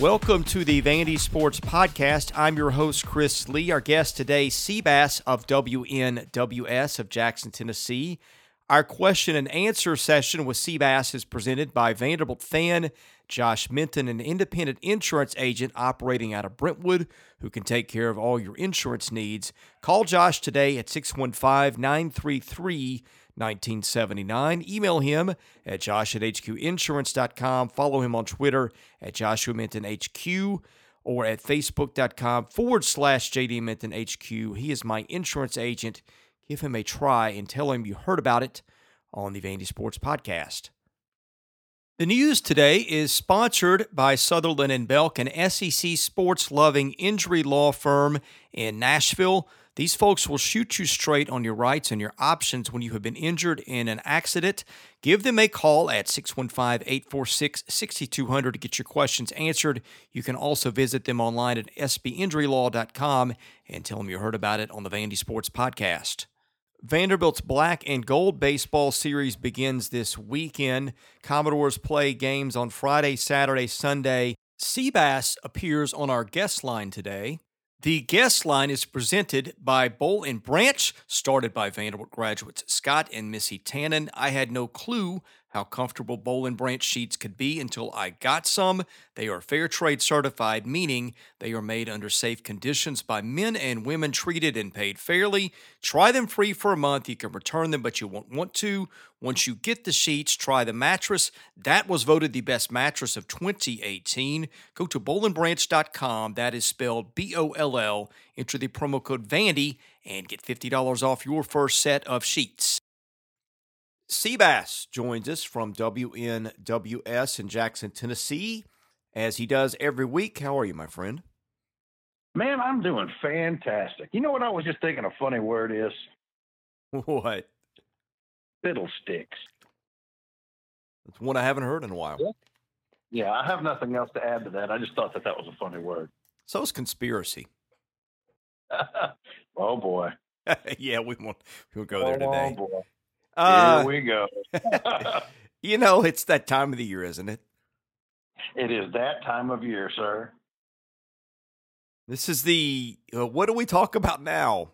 Welcome to the Vandy Sports Podcast. I'm your host, Chris Lee. Our guest today, Seabass of WNWS of Jackson, Tennessee. Our question and answer session with Seabass is presented by Vanderbilt fan Josh Minton, an independent insurance agent operating out of Brentwood who can take care of all your insurance needs. Call Josh today at 615 933 1979. Email him at josh at hqinsurance.com. Follow him on Twitter at Joshua Minton HQ or at facebook.com forward slash JD Minton HQ. He is my insurance agent. Give him a try and tell him you heard about it on the Vandy Sports Podcast. The news today is sponsored by Sutherland and Belk, an SEC sports loving injury law firm in Nashville. These folks will shoot you straight on your rights and your options when you have been injured in an accident. Give them a call at 615 846 6200 to get your questions answered. You can also visit them online at sbinjurylaw.com and tell them you heard about it on the Vandy Sports Podcast. Vanderbilt's Black and Gold Baseball Series begins this weekend. Commodores play games on Friday, Saturday, Sunday. Seabass appears on our guest line today. The guest line is presented by Boll and Branch, started by Vanderbilt graduates Scott and Missy Tannen. I had no clue how comfortable Boll and Branch sheets could be until I got some. They are fair trade certified, meaning they are made under safe conditions by men and women treated and paid fairly. Try them free for a month. You can return them, but you won't want to. Once you get the sheets, try the mattress. That was voted the best mattress of 2018. Go to bollandbranch.com. That is spelled B O L L. Enter the promo code VANDY and get $50 off your first set of sheets. Seabass joins us from WNWS in Jackson, Tennessee, as he does every week. How are you, my friend? Man, I'm doing fantastic. You know what I was just thinking a funny word is? What? Fiddlesticks. It's one I haven't heard in a while. Yeah. Yeah, I have nothing else to add to that. I just thought that that was a funny word. So is conspiracy. oh boy. yeah, we won't we'll go there oh, today. boy. Uh, Here we go. you know, it's that time of the year, isn't it? it is that time of year, sir. This is the uh, what do we talk about now?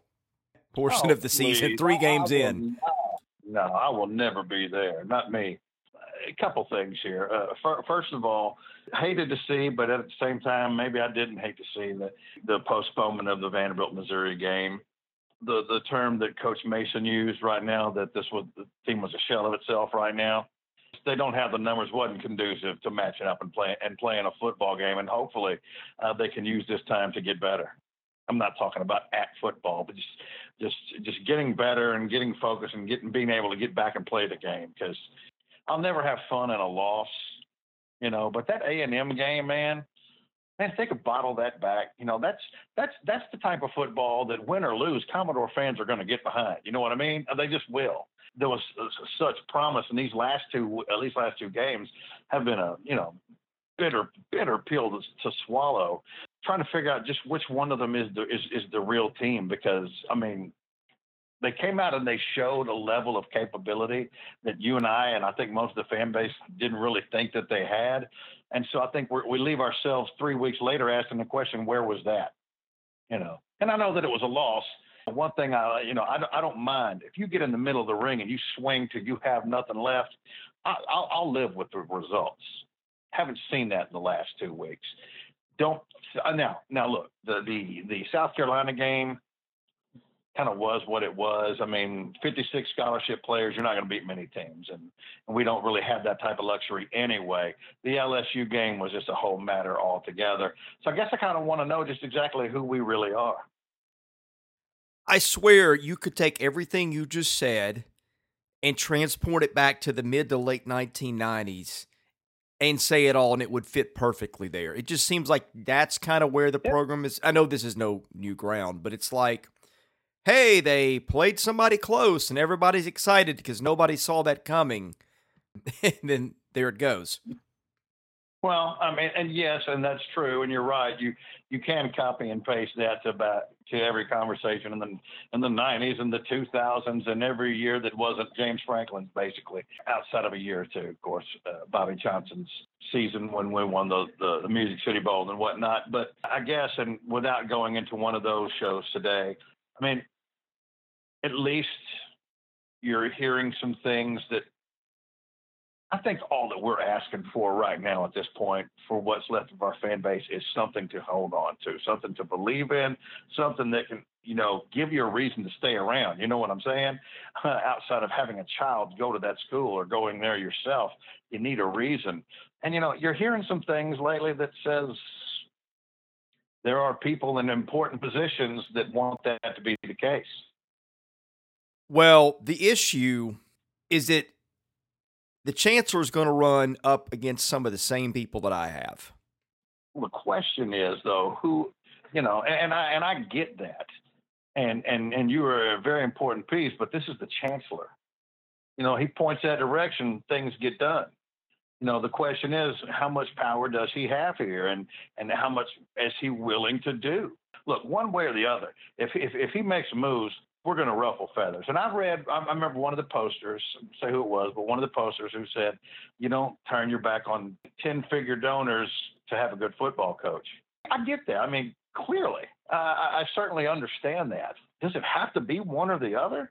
Portion Oh, of the season, please. three games in. No, I will never be there. Not me. A couple things here. Uh, fir- first of all, hated to see, but at the same time, maybe I didn't hate to see the, the postponement of the Vanderbilt Missouri game. The the term that Coach Mason used right now that this was the team was a shell of itself right now. They don't have the numbers wasn't conducive to matching up and playing and playing a football game, and hopefully uh, they can use this time to get better. I'm not talking about at football, but just just just getting better and getting focused and getting being able to get back and play the game because I'll never have fun in a loss, you know. But that A and M game, man, man, if they could bottle that back, you know, that's that's that's the type of football that win or lose, Commodore fans are going to get behind. You know what I mean? They just will. There was uh, such promise, and these last two, at least last two games, have been a you know bitter bitter pill to, to swallow trying to figure out just which one of them is the is, is the real team because I mean they came out and they showed a level of capability that you and I and I think most of the fan base didn't really think that they had, and so I think we leave ourselves three weeks later asking the question, where was that? You know, and I know that it was a loss. One thing I, you know, I, I don't mind if you get in the middle of the ring and you swing till you have nothing left. I, I'll, I'll live with the results. Haven't seen that in the last two weeks don't now now look the the the South Carolina game kind of was what it was. I mean, 56 scholarship players, you're not going to beat many teams, and, and we don't really have that type of luxury anyway. The LSU game was just a whole matter altogether. So I guess I kind of want to know just exactly who we really are. I swear you could take everything you just said and transport it back to the mid to late 1990s and say it all and it would fit perfectly there. It just seems like that's kind of where the Yeah. program is. I know this is no new ground, but it's like, hey, they played somebody close and everybody's excited because nobody saw that coming. and then there it goes. Well, I mean, and yes, and that's true, and you're right. You you can copy and paste that to about to every conversation in the in the 90s and the 2000s and every year that wasn't James Franklin's, basically, outside of a year or two, of course, uh, Bobby Johnson's season when we won the, the the Music City Bowl and whatnot. But I guess, and without going into one of those shows today, I mean, at least you're hearing some things that I think all that we're asking for right now at this point for what's left of our fan base is something to hold on to, something to believe in, something that can, you know, give you a reason to stay around. You know what I'm saying? Outside of having a child go to that school or going there yourself, you need a reason. And, you know, you're hearing some things lately that says there are people in important positions that want that to be the case. Well, the issue is that the chancellor is going to run up against some of the same people that I have. The question is, though, who, you know, and I and I get that, and and and you are a very important piece, but this is the chancellor. You know, he points that direction, things get done. You know, the question is, how much power does he have here, and and how much is he willing to do? Look, one way or the other. If if if he makes moves, we're going to ruffle feathers. And I've read, I remember one of the posters, say who it was, but one of the posters who said, you don't turn your back on 10 figure donors to have a good football coach. I get that. I mean, clearly, uh, I certainly understand that. Does it have to be one or the other?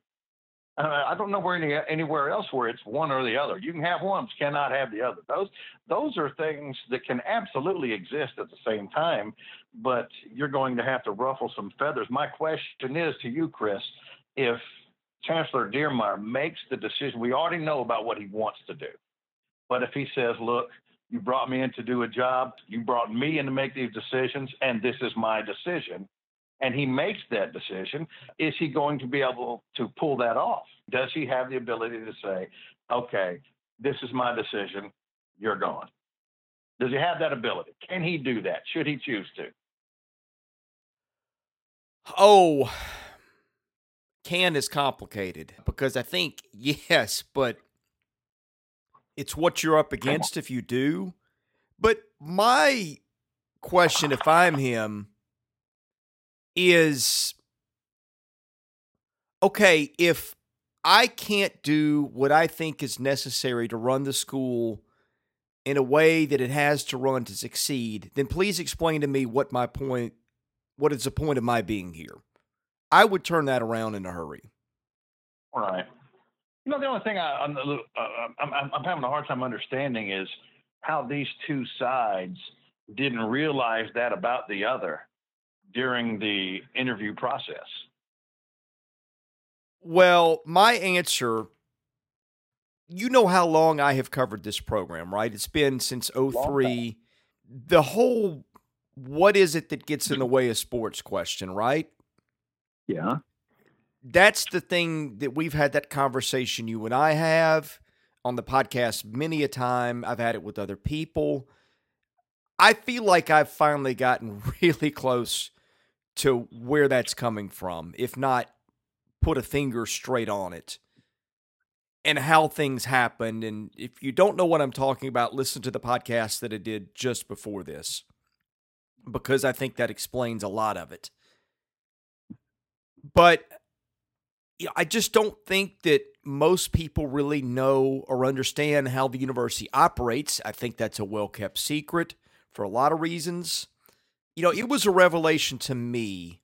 I don't know where any, anywhere else where it's one or the other. You can have one, but cannot have the other. Those those are things that can absolutely exist at the same time, but you're going to have to ruffle some feathers. My question is to you, Chris, if Chancellor Diermeier makes the decision, we already know about what he wants to do, but if he says, "Look, you brought me in to do a job, you brought me in to make these decisions, and this is my decision," and he makes that decision, is he going to be able to pull that off? Does he have the ability to say, okay, this is my decision, you're gone? Does he have that ability? Can he do that? Should he choose to? Oh, can is complicated because I think, yes, but it's what you're up against if you do. But my question, if I'm him, is okay, if I can't do what I think is necessary to run the school in a way that it has to run to succeed, then please explain to me what my point what is the point of my being here. I would turn that around in a hurry. Right. You know, the only thing I, am uh, I'm, I'm having a hard time understanding is how these two sides didn't realize that about the other during the interview process? Well, my answer you know how long I have covered this program, right? It's been since 03. The whole what is it that gets in mm-hmm. the way of sports question, right? Yeah. That's the thing that we've had that conversation you and I have on the podcast many a time. I've had it with other people. I feel like I've finally gotten really close to where that's coming from, if not put a finger straight on it and how things happened. And if you don't know what I'm talking about, listen to the podcast that I did just before this, because I think that explains a lot of it. But I just don't think that most people really know or understand how the university operates. I think that's a well kept secret for a lot of reasons you know, it was a revelation to me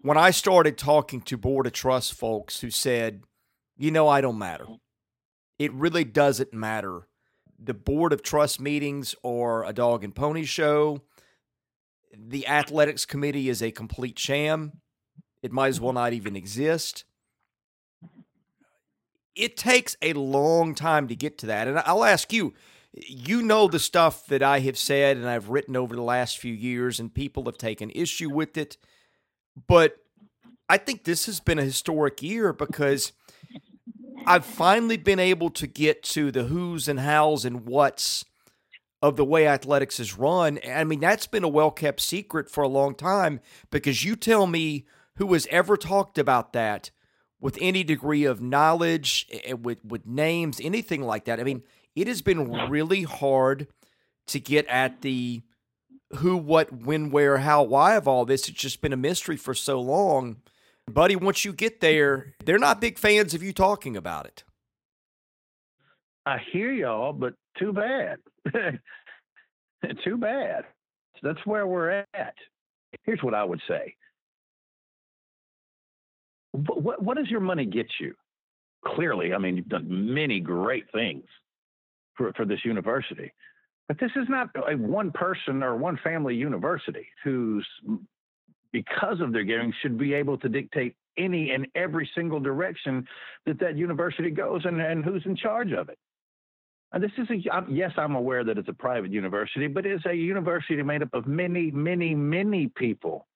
when I started talking to Board of Trust folks who said, you know, I don't matter. It really doesn't matter. The Board of Trust meetings are a dog and pony show. The athletics committee is a complete sham. It might as well not even exist. It takes a long time to get to that. And I'll ask you, you know the stuff that I have said and I've written over the last few years, and people have taken issue with it. But I think this has been a historic year because I've finally been able to get to the who's and how's and what's of the way athletics is run. I mean, that's been a well kept secret for a long time because you tell me who has ever talked about that with any degree of knowledge, eh, with, with names, anything like that. I mean, it has been really hard to get at the who, what, when, where, how, why of all this. It's just been a mystery for so long. Buddy, once you get there, they're not big fans of you talking about it. I hear y'all, but too bad. too bad. That's where we're at. Here's what I would say. What, what does your money get you? Clearly, I mean, you've done many great things for, for this university. But this is not a one person or one family university who's, because of their giving, should be able to dictate any and every single direction that that university goes and, and who's in charge of it. And this is a, yes, I'm aware that it's a private university, but it's a university made up of many, many, many people.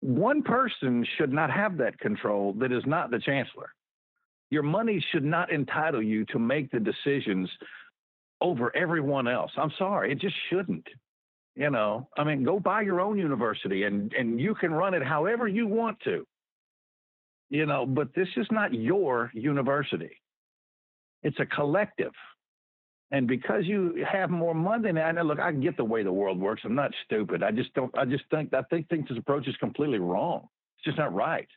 One person should not have that control that is not the chancellor. Your money should not entitle you to make the decisions over everyone else. I'm sorry, it just shouldn't. You know, I mean, go buy your own university and and you can run it however you want to. You know, but this is not your university. It's a collective. And because you have more money than I know, look, I get the way the world works. I'm not stupid. I just don't. I just think I think think this approach is completely wrong. It's just not right.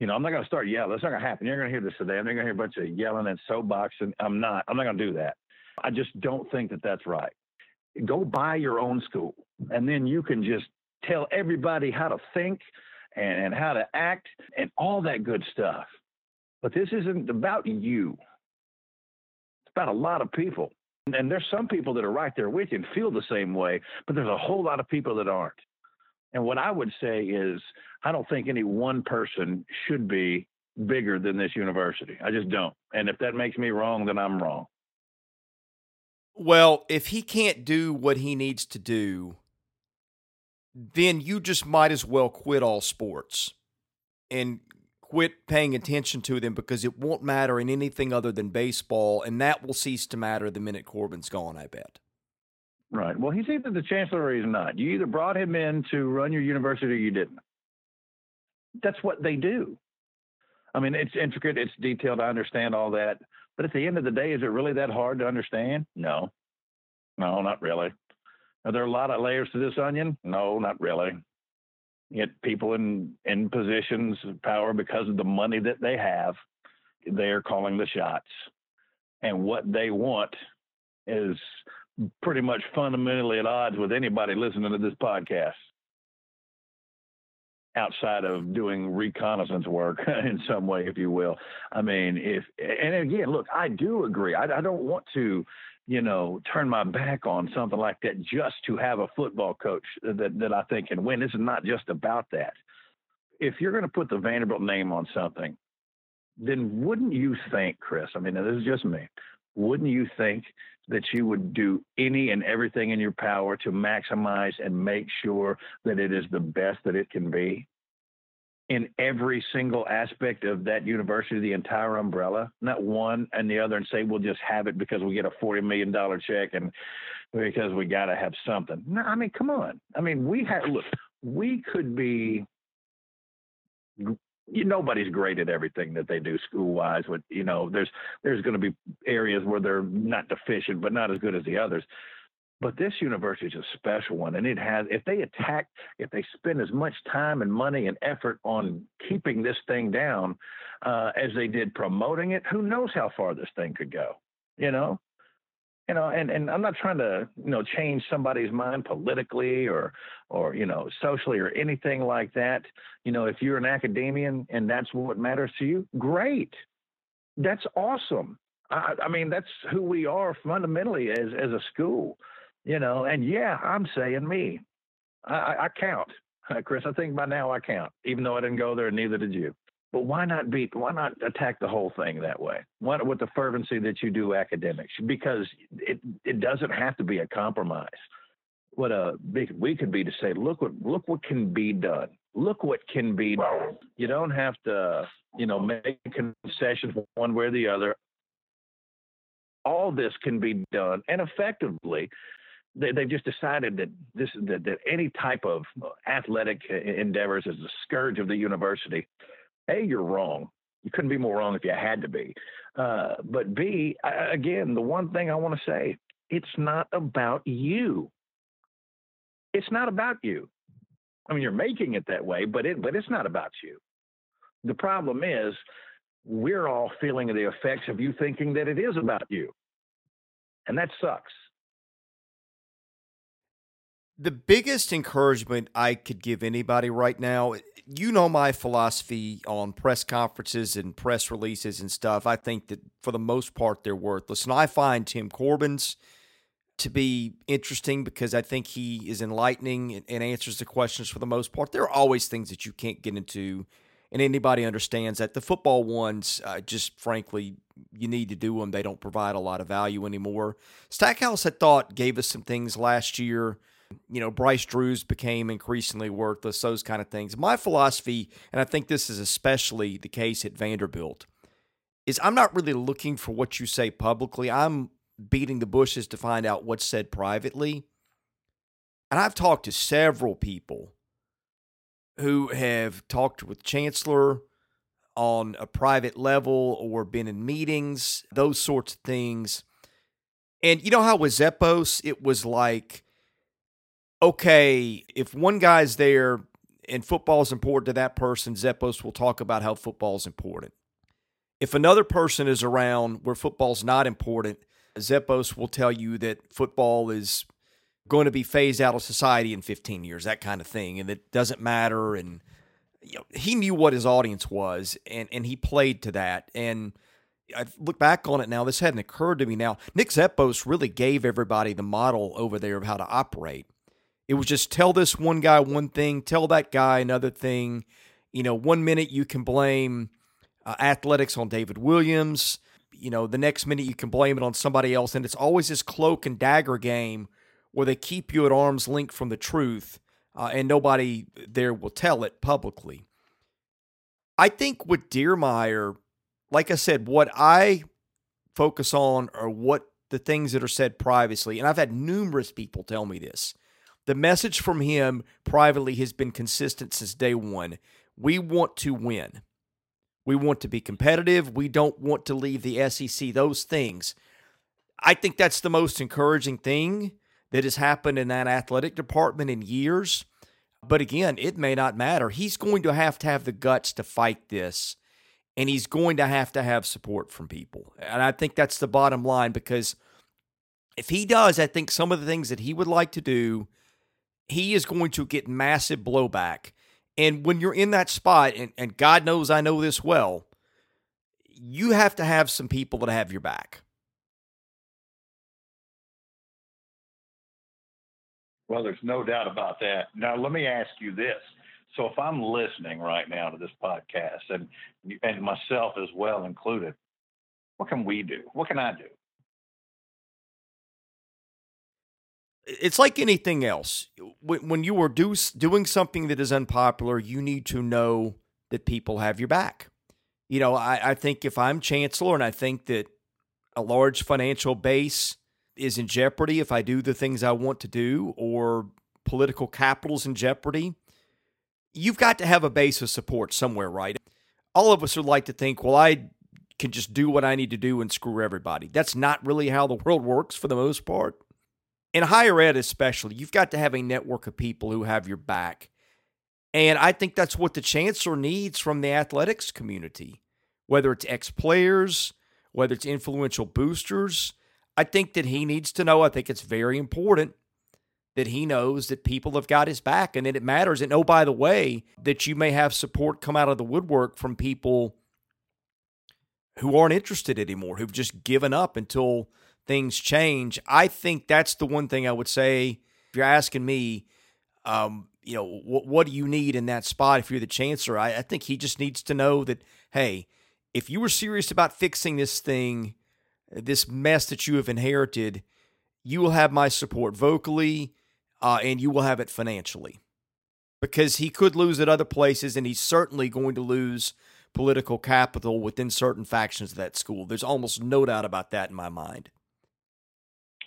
You know, I'm not going to start yelling. That's not going to happen. You're going to hear this today. I'm not going to hear a bunch of yelling and soapboxing. I'm not. I'm not going to do that. I just don't think that that's right. Go buy your own school, and then you can just tell everybody how to think and, and how to act and all that good stuff. But this isn't about you. It's about a lot of people. And there's some people that are right there with you and feel the same way, but there's a whole lot of people that aren't. And what I would say is, I don't think any one person should be bigger than this university. I just don't. And if that makes me wrong, then I'm wrong. Well, if he can't do what he needs to do, then you just might as well quit all sports and quit paying attention to them because it won't matter in anything other than baseball, and that will cease to matter the minute Corbin's gone, I bet. Right. Well, he's either the chancellor or he's not. You either brought him in to run your university or you didn't. That's what they do. I mean, it's intricate, it's detailed. I understand all that. But at the end of the day, is it really that hard to understand? No. No, not really. Are there a lot of layers to this onion? No, not really. Get people in, in positions of power because of the money that they have. They're calling the shots. And what they want is pretty much fundamentally at odds with anybody listening to this podcast outside of doing reconnaissance work in some way, if you will. I mean, if, and again, look, I do agree. I, I don't want to, you know, turn my back on something like that just to have a football coach that, that I think can win. This is not just about that. If you're going to put the Vanderbilt name on something, then wouldn't you think, Chris? I mean, this is just me. Wouldn't you think that you would do any and everything in your power to maximize and make sure that it is the best that it can be in every single aspect of that university, the entire umbrella, not one and the other, and say we'll just have it because we get a $40 million check and because we got to have something. No, I mean, come on. I mean, we have, look, we could be you, nobody's great at everything that they do school wise. With you know, there's there's going to be areas where they're not deficient, but not as good as the others. But this university is a special one, and it has. If they attack, if they spend as much time and money and effort on keeping this thing down uh, as they did promoting it, who knows how far this thing could go? You know, you know, and, and I'm not trying to, you know, change somebody's mind politically or, or, you know, socially or anything like that. You know, if you're an academician and that's what matters to you, great. That's awesome. I, I mean, that's who we are fundamentally as, as a school, you know, and yeah, I'm saying me, I, I count. Chris, I think by now I count, even though I didn't go there neither did you. But why not beat? Why not attack the whole thing that way? Why with the fervency that you do academics? Because it it doesn't have to be a compromise. What uh, a big we could be to say, look what look what can be done. Look what can be done. You don't have to, you know, make concessions one way or the other. All this can be done, and effectively, they, have just decided that this that, that any type of athletic uh, endeavors is a scourge of the university. A, you're wrong. You couldn't be more wrong if you had to be. Uh, but B, again, the one thing I want to say, it's not about you. It's not about you. I mean, you're making it that way, but it but it's not about you. The problem is we're all feeling the effects of you thinking that it is about you. And that sucks. The biggest encouragement I could give anybody right now, you know my philosophy on press conferences and press releases and stuff. I think that for the most part they're worthless. And I find Tim Corbin's to be interesting because I think he is enlightening and answers the questions for the most part. There are always things that you can't get into and anybody understands that. The football ones, uh, just frankly, you need to do them. They don't provide a lot of value anymore. Stackhouse, I thought, gave us some things last year. You know, Bryce Drew's became increasingly worthless, those kind of things. My philosophy, and I think this is especially the case at Vanderbilt, is I'm not really looking for what you say publicly. I'm beating the bushes to find out what's said privately. And I've talked to several people who have talked with Chancellor on a private level or been in meetings, those sorts of things. And you know how with Zeppos, it was like, okay, if one guy's there and football is important to that person, Zeppos will talk about how football is important. If another person is around where football's not important, Zeppos will tell you that football is going to be phased out of society in 15 years, that kind of thing, and it doesn't matter. And you know, he knew what his audience was, and and he played to that. And I look back on it now, this hadn't occurred to me. Now, Nick Zeppos really gave everybody the model over there of how to operate. It was just tell this one guy one thing, tell that guy another thing. You know, one minute you can blame uh, athletics on David Williams. You know, the next minute you can blame it on somebody else. And it's always this cloak and dagger game where they keep you at arm's length from the truth uh, and nobody there will tell it publicly. I think with Diermeier, like I said, what I focus on are what the things that are said privately. And I've had numerous people tell me this. The message from him privately has been consistent since day one. We want to win. We want to be competitive. We don't want to leave the SEC, those things. I think that's the most encouraging thing that has happened in that athletic department in years. But again, it may not matter. He's going to have to have the guts to fight this, and he's going to have to have support from people. And I think that's the bottom line because if he does, I think some of the things that he would like to do, he is going to get massive blowback. And when you're in that spot, and, and God knows I know this well, you have to have some people that have your back. Well, there's no doubt about that. Now, let me ask you this. So, if I'm listening right now to this podcast, and and myself as well included, what can we do? What can I do? It's like anything else. When you are do, doing something that is unpopular, you need to know that people have your back. You know, I, I think if I'm chancellor and I think that a large financial base is in jeopardy if I do the things I want to do or political capital's in jeopardy, you've got to have a base of support somewhere, right? All of us would like to think, well, I can just do what I need to do and screw everybody. That's not really how the world works for the most part. In higher ed, especially, you've got to have a network of people who have your back. And I think that's what the chancellor needs from the athletics community, whether it's ex players, whether it's influential boosters, I think that he needs to know. I think it's very important that he knows that people have got his back and that it matters. And oh, by the way, that you may have support come out of the woodwork from people who aren't interested anymore, who've just given up until things change. I think that's the one thing I would say. If you're asking me, um, you know, what, what do you need in that spot if you're the chancellor? I, I think he just needs to know that, hey, if you were serious about fixing this thing, this mess that you have inherited, you will have my support vocally uh, and you will have it financially. Because he could lose at other places, and he's certainly going to lose political capital within certain factions of that school. There's almost no doubt about that in my mind.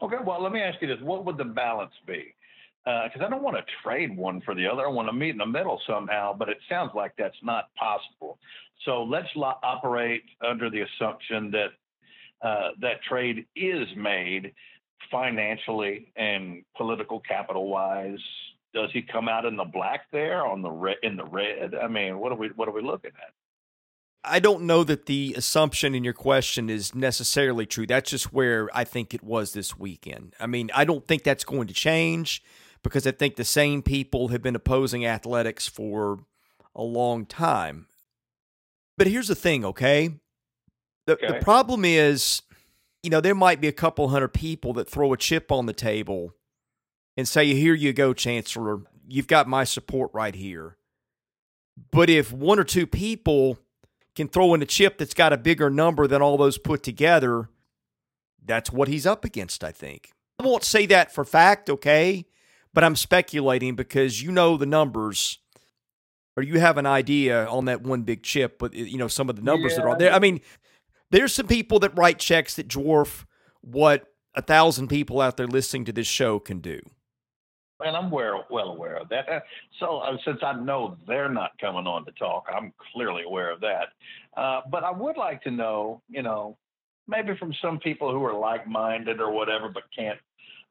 Okay, well, let me ask you this: What would the balance be? because uh, I don't want to trade one for the other. I want to meet in the middle somehow, but it sounds like that's not possible. So let's lo- operate under the assumption that uh, that trade is made financially and political capital wise. Does he come out in the black there on the in the red? I mean, what are we what are we looking at? I don't know that the assumption in your question is necessarily true. That's just where I think it was this weekend. I mean, I don't think that's going to change because I think the same people have been opposing athletics for a long time. But here's the thing, okay? The, okay. the problem is, you know, there might be a couple hundred people that throw a chip on the table and say, Here you go, Chancellor. You've got my support right here. But if one or two people can throw in a chip that's got a bigger number than all those put together, that's what he's up against, I think. I won't say that for fact, okay? But I'm speculating because you know the numbers or you have an idea on that one big chip, but you know some of the numbers yeah. that are there. I mean, there's some people that write checks that dwarf what a thousand people out there listening to this show can do and I'm well, well aware of that. So uh, since I know they're not coming on to talk, I'm clearly aware of that. Uh, but I would like to know, you know, maybe from some people who are like-minded or whatever, but can't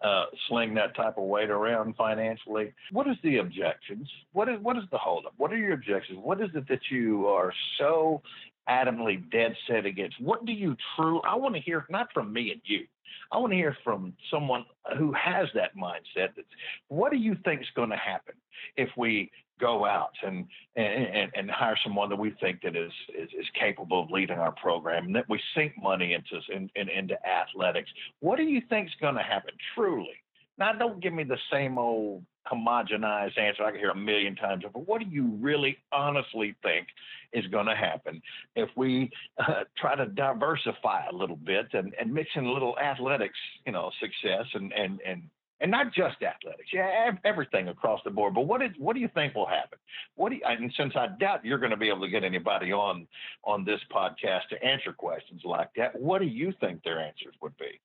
uh, sling that type of weight around financially. What is the objections? What is what is the holdup? What are your objections? What is it that you are so adamantly dead set against? What do you true? I want to hear not from me and you. I want to hear from someone who has that mindset. That's, What do you think is going to happen if we go out and, and and hire someone that we think that is, is, is capable of leading our program and that we sink money into in, in, into athletics? What do you think is going to happen truly? Now, don't give me the same old homogenized answer I can hear a million times over. What do you really honestly think is going to happen if we uh, try to diversify a little bit and, and mix in a little athletics, you know, success and and and and not just athletics, yeah, everything across the board. But what is what do you think will happen? What do you, and since I doubt you're going to be able to get anybody on on this podcast to answer questions like that, what do you think their answers would be?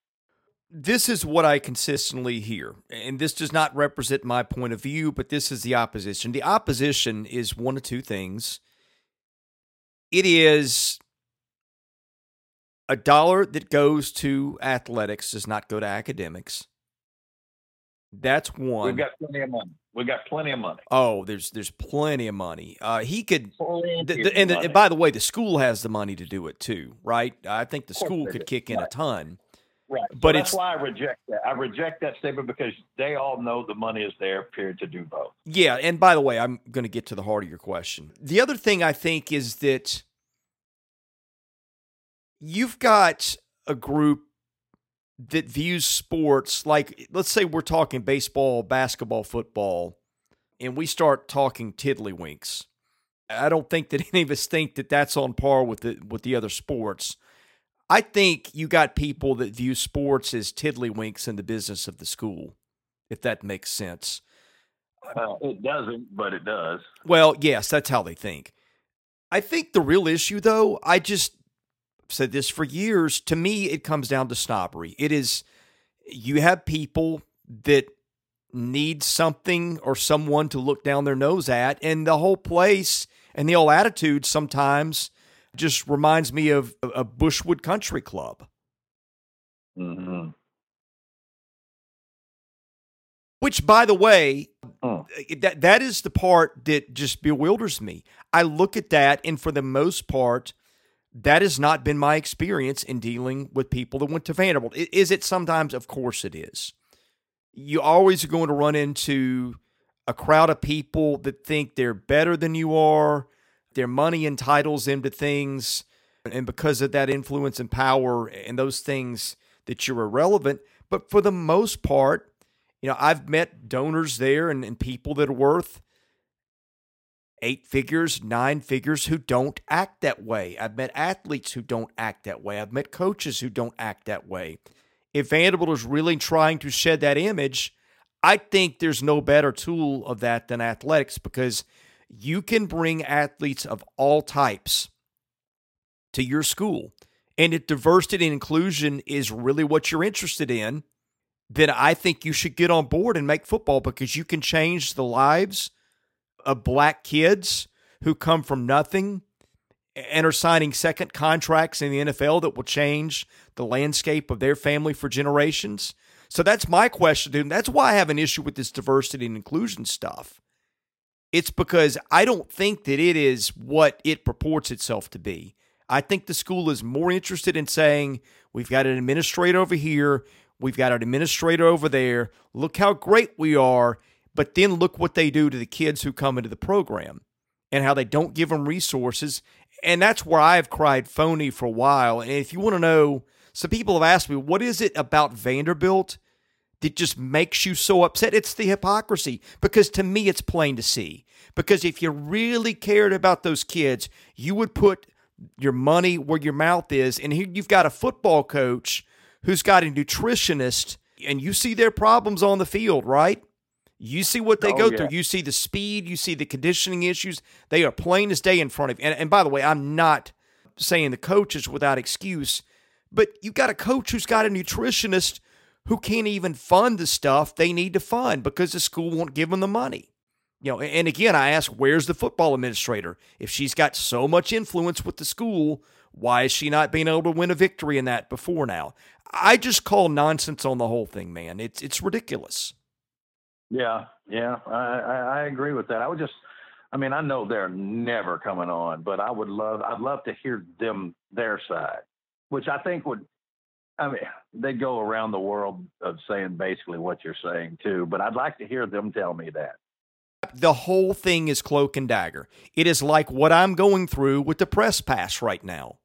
This is what I consistently hear. And this does not represent my point of view, but this is the opposition. The opposition is one of two things it is a dollar that goes to athletics does not go to academics. That's one. We've got plenty of money. We've got plenty of money. Oh, there's there's plenty of money. Uh, he could, and, and, by the way, the school has the money to do it too, right? I think the school could kick in right. a ton. Right. But so that's why I reject that. I reject that statement because they all know the money is there, period, to do both. Yeah. And by the way, I'm going to get to the heart of your question. The other thing I think is that you've got a group that views sports like, let's say we're talking baseball, basketball, football, and we start talking tiddlywinks. I don't think that any of us think that that's on par with the with the other sports. I think you got people that view sports as tiddlywinks in the business of the school, if that makes sense. Well, it doesn't, but it does. Well, yes, that's how they think. I think the real issue, though, I just said this for years. To me, it comes down to snobbery. It is you have people that need something or someone to look down their nose at, and the whole place and the whole attitude sometimes just reminds me of a Bushwood Country Club. Mm-hmm. Which, by the way, oh. that that is the part that just bewilders me. I look at that, and for the most part, that has not been my experience in dealing with people that went to Vanderbilt. Is it sometimes? Of course, it is. You always are going to run into a crowd of people that think they're better than you are their money entitles them to things, and because of that influence and power and those things, that you're irrelevant. But for the most part, you know, I've met donors there and, and people that are worth eight figures, nine figures who don't act that way. I've met athletes who don't act that way. I've met coaches who don't act that way. If Vanderbilt is really trying to shed that image, I think there's no better tool of that than athletics because you can bring athletes of all types to your school. And if diversity and inclusion is really what you're interested in, then I think you should get on board and make football because you can change the lives of black kids who come from nothing and are signing second contracts in the NFL that will change the landscape of their family for generations. So that's my question, dude. That's why I have an issue with this diversity and inclusion stuff. It's because I don't think that it is what it purports itself to be. I think the school is more interested in saying, we've got an administrator over here, we've got an administrator over there, look how great we are, but then look what they do to the kids who come into the program and how they don't give them resources. And that's where I've cried phony for a while. And if you want to know, some people have asked me, what is it about Vanderbilt that just makes you so upset? It's the hypocrisy, because to me, it's plain to see. Because if you really cared about those kids, you would put your money where your mouth is. And here you've got a football coach who's got a nutritionist, and you see their problems on the field, right? You see what they oh, go yeah. through. You see the speed. You see the conditioning issues. They are plain as day in front of you. And, and by the way, I'm not saying the coach is without excuse, but you've got a coach who's got a nutritionist who can't even fund the stuff they need to fund because the school won't give them the money. You know, and again, I ask, where's the football administrator? If she's got so much influence with the school, why is she not being able to win a victory in that before now? I just call nonsense on the whole thing, man. It's it's ridiculous. Yeah, yeah, I, I, I agree with that. I would just, I mean, I know they're never coming on, but I would love, I'd love to hear them their side, which I think would, I mean, they go around the world of saying basically what you're saying too, but I'd like to hear them tell me that. The whole thing is cloak and dagger. It is like what I'm going through with the press pass right now.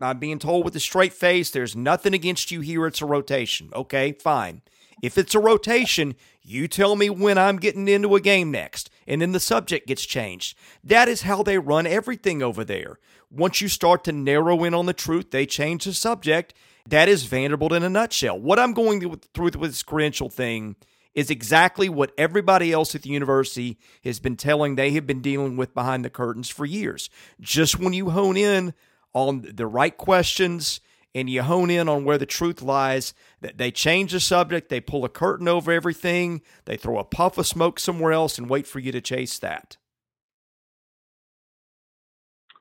I'm being told with a straight face, there's nothing against you here. It's a rotation. Okay, fine. If it's a rotation, you tell me when I'm getting into a game next, and then the subject gets changed. That is how they run everything over there. Once you start to narrow in on the truth, they change the subject. That is Vanderbilt in a nutshell. What I'm going through with this credential thing is exactly what everybody else at the university has been telling they have been dealing with behind the curtains for years. Just when you hone in on the right questions and you hone in on where the truth lies. that They change the subject, they pull a curtain over everything, they throw a puff of smoke somewhere else and wait for you to chase that.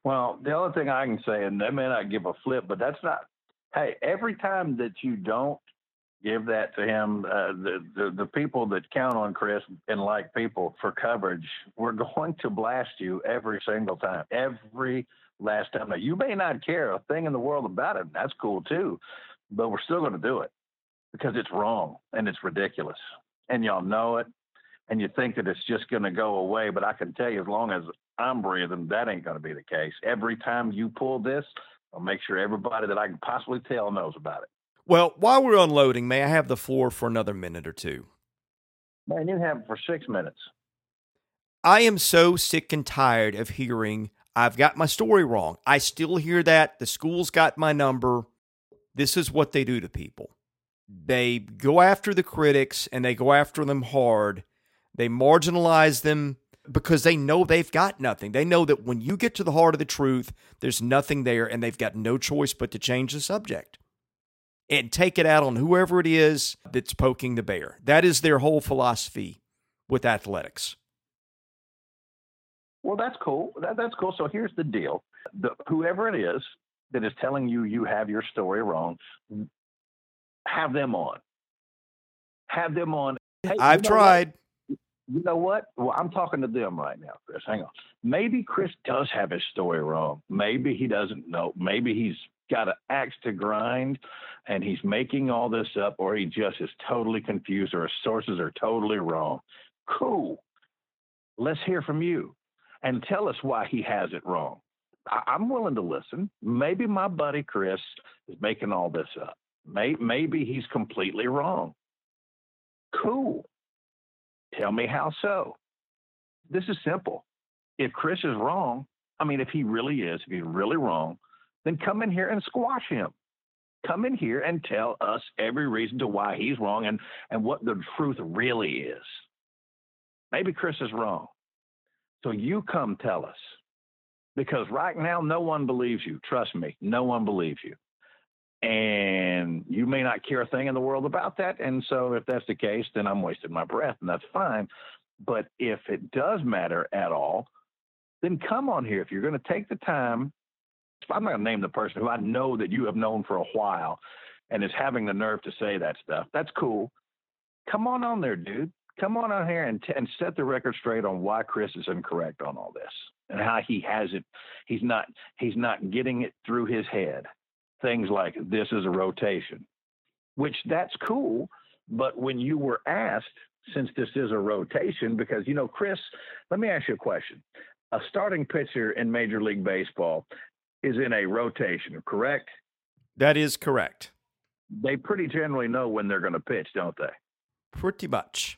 Well, the other thing I can say, and they may not give a flip, but that's not. Hey, every time that you don't give that to him, uh, the, the the people that count on Chris and like people for coverage, we're going to blast you every single time, every last time. Now, you may not care a thing in the world about it. That's cool too, but we're still going to do it because it's wrong and it's ridiculous. And y'all know it. And you think that it's just going to go away. But I can tell you, as long as I'm breathing, that ain't going to be the case. Every time you pull this, I'll make sure everybody that I can possibly tell knows about it. Well, while we're unloading, may I have the floor for another minute or two? Man, you have it for six minutes. I am so sick and tired of hearing I've got my story wrong. I still hear that. The school's got my number. This is what they do to people. They go after the critics and they go after them hard. They marginalize them because they know they've got nothing. They know that when you get to the heart of the truth, there's nothing there and they've got no choice but to change the subject and take it out on whoever it is that's poking the bear. That is their whole philosophy with athletics. Well, that's cool. That, that's cool. So here's the deal: the, whoever it is that is telling you you have your story wrong, have them on. Have them on. Hey, I've tried. What? You know what? Well, I'm talking to them right now, Chris. Hang on. Maybe Chris does have his story wrong. Maybe he doesn't know. Maybe he's got an axe to grind and he's making all this up, or he just is totally confused, or his sources are totally wrong. Cool. Let's hear from you and tell us why he has it wrong. I, am willing to listen. Maybe my buddy Chris is making all this up. May, maybe he's completely wrong. Cool. Tell me how so. This is simple. If Chris is wrong, I mean, if he really is, if he's really wrong, then come in here and squash him. Come in here and tell us every reason to why he's wrong and, and what the truth really is. Maybe Chris is wrong. So you come tell us. Because right now, no one believes you. Trust me, no one believes you. And you may not care a thing in the world about that. And so if that's the case, then I'm wasting my breath and that's fine. But if it does matter at all, then come on here. If you're going to take the time, I'm not going to name the person who I know that you have known for a while and is having the nerve to say that stuff. That's cool. Come on on there, dude. Come on on here and, t- and set the record straight on why Chris is incorrect on all this and how he has it. He's not he's not getting it through his head. Things like this is a rotation, which that's cool. But when you were asked, since this is a rotation, because you know, Chris, let me ask you a question. A starting pitcher in Major League Baseball is in a rotation, correct? That is correct. They pretty generally know when they're going to pitch, don't they? Pretty much.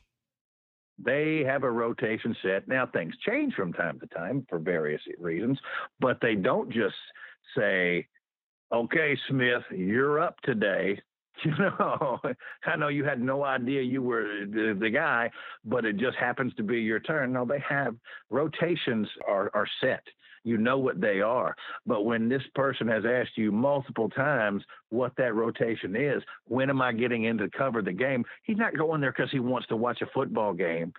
They have a rotation set. Now, things change from time to time for various reasons, but they don't just say, okay, Smith, you're up today. You know, I know you had no idea you were the, the, guy, but it just happens to be your turn. No, they have rotations are, are set. You know what they are. But when this person has asked you multiple times what that rotation is, when am I getting in to cover the game? He's not going there because he wants to watch a football game.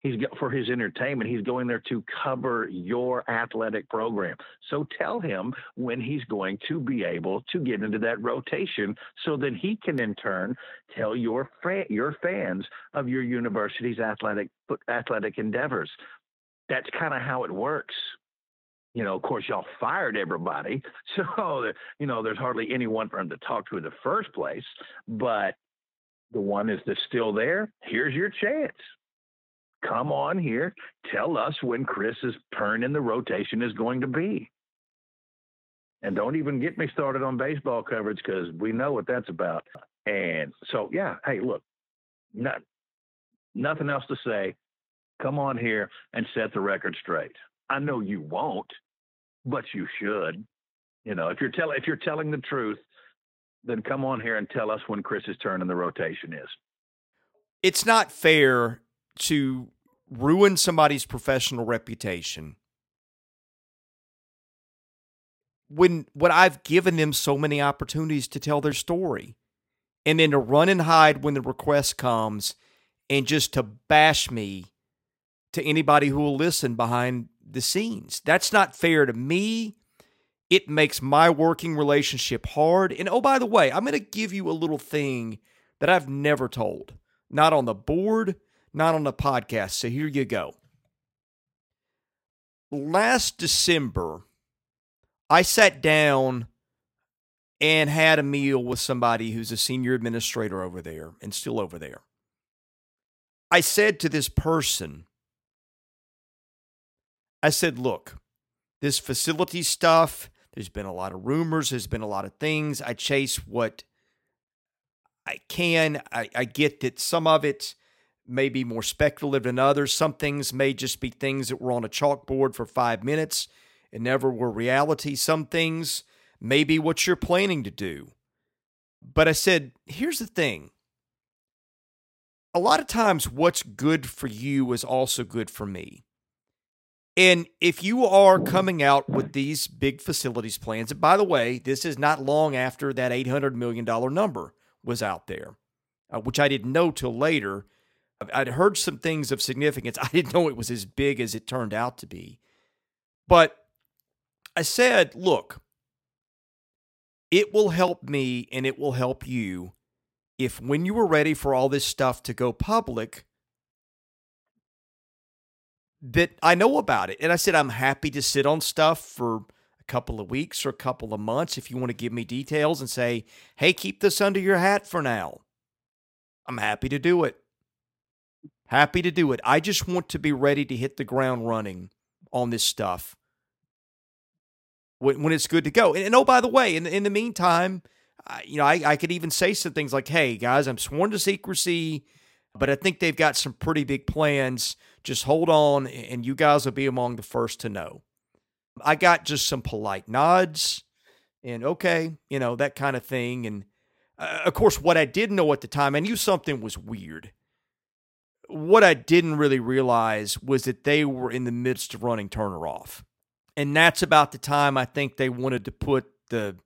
He's got for his entertainment. He's going there to cover your athletic program. So tell him when he's going to be able to get into that rotation, so that he can in turn tell your fa- your fans of your university's athletic athletic endeavors. That's kind of how it works. You know, of course, y'all fired everybody, so you know there's hardly anyone for him to talk to in the first place. But the one is that's still there. Here's your chance come on here, tell us when Chris's turn in the rotation is going to be. And don't even get me started on baseball coverage because we know what that's about. And so, yeah, hey, look, not, nothing else to say. Come on here and set the record straight. I know you won't, but you should. You know, if you're telling if you're telling the truth, then come on here and tell us when Chris's turn in the rotation is. It's not fair to ruin somebody's professional reputation when when I've given them so many opportunities to tell their story and then to run and hide when the request comes and just to bash me to anybody who will listen behind the scenes. That's not fair to me. It makes my working relationship hard. And oh, by the way, I'm going to give you a little thing that I've never told. Not on the board, not on the podcast. So here you go. Last December, I sat down and had a meal with somebody who's a senior administrator over there and still over there. I said to this person, I said, look, this facility stuff, there's been a lot of rumors, there's been a lot of things. I chase what I can. I, I get that some of it may be more speculative than others. Some things may just be things that were on a chalkboard for five minutes and never were reality. Some things may be what you're planning to do. But I said, here's the thing. A lot of times, what's good for you is also good for me. And if you are coming out with these big facilities plans, and by the way, this is not long after that $800 million number was out there, uh, which I didn't know till later I'd heard some things of significance. I didn't know it was as big as it turned out to be. But I said, look, it will help me and it will help you if when you are ready for all this stuff to go public, that I know about it. And I said, I'm happy to sit on stuff for a couple of weeks or a couple of months if you want to give me details and say, hey, keep this under your hat for now. I'm happy to do it. Happy to do it. I just want to be ready to hit the ground running on this stuff when, when it's good to go. And, and, oh, by the way, in, in the meantime, I, you know, I, I could even say some things like, hey, guys, I'm sworn to secrecy, but I think they've got some pretty big plans. Just hold on, and you guys will be among the first to know. I got just some polite nods and okay, you know, that kind of thing. And uh, of course, what I didn't know at the time, I knew something was weird what I didn't really realize was that they were in the midst of running Turner off. And that's about the time I think they wanted to put the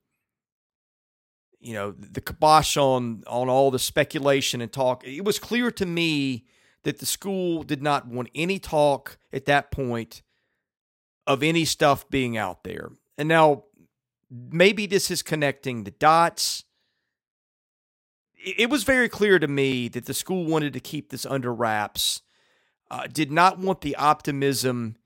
you know, the kibosh on on all the speculation and talk. It was clear to me that the school did not want any talk at that point of any stuff being out there. And now maybe this is connecting the dots. It was very clear to me that the school wanted to keep this under wraps, uh, did not want the optimism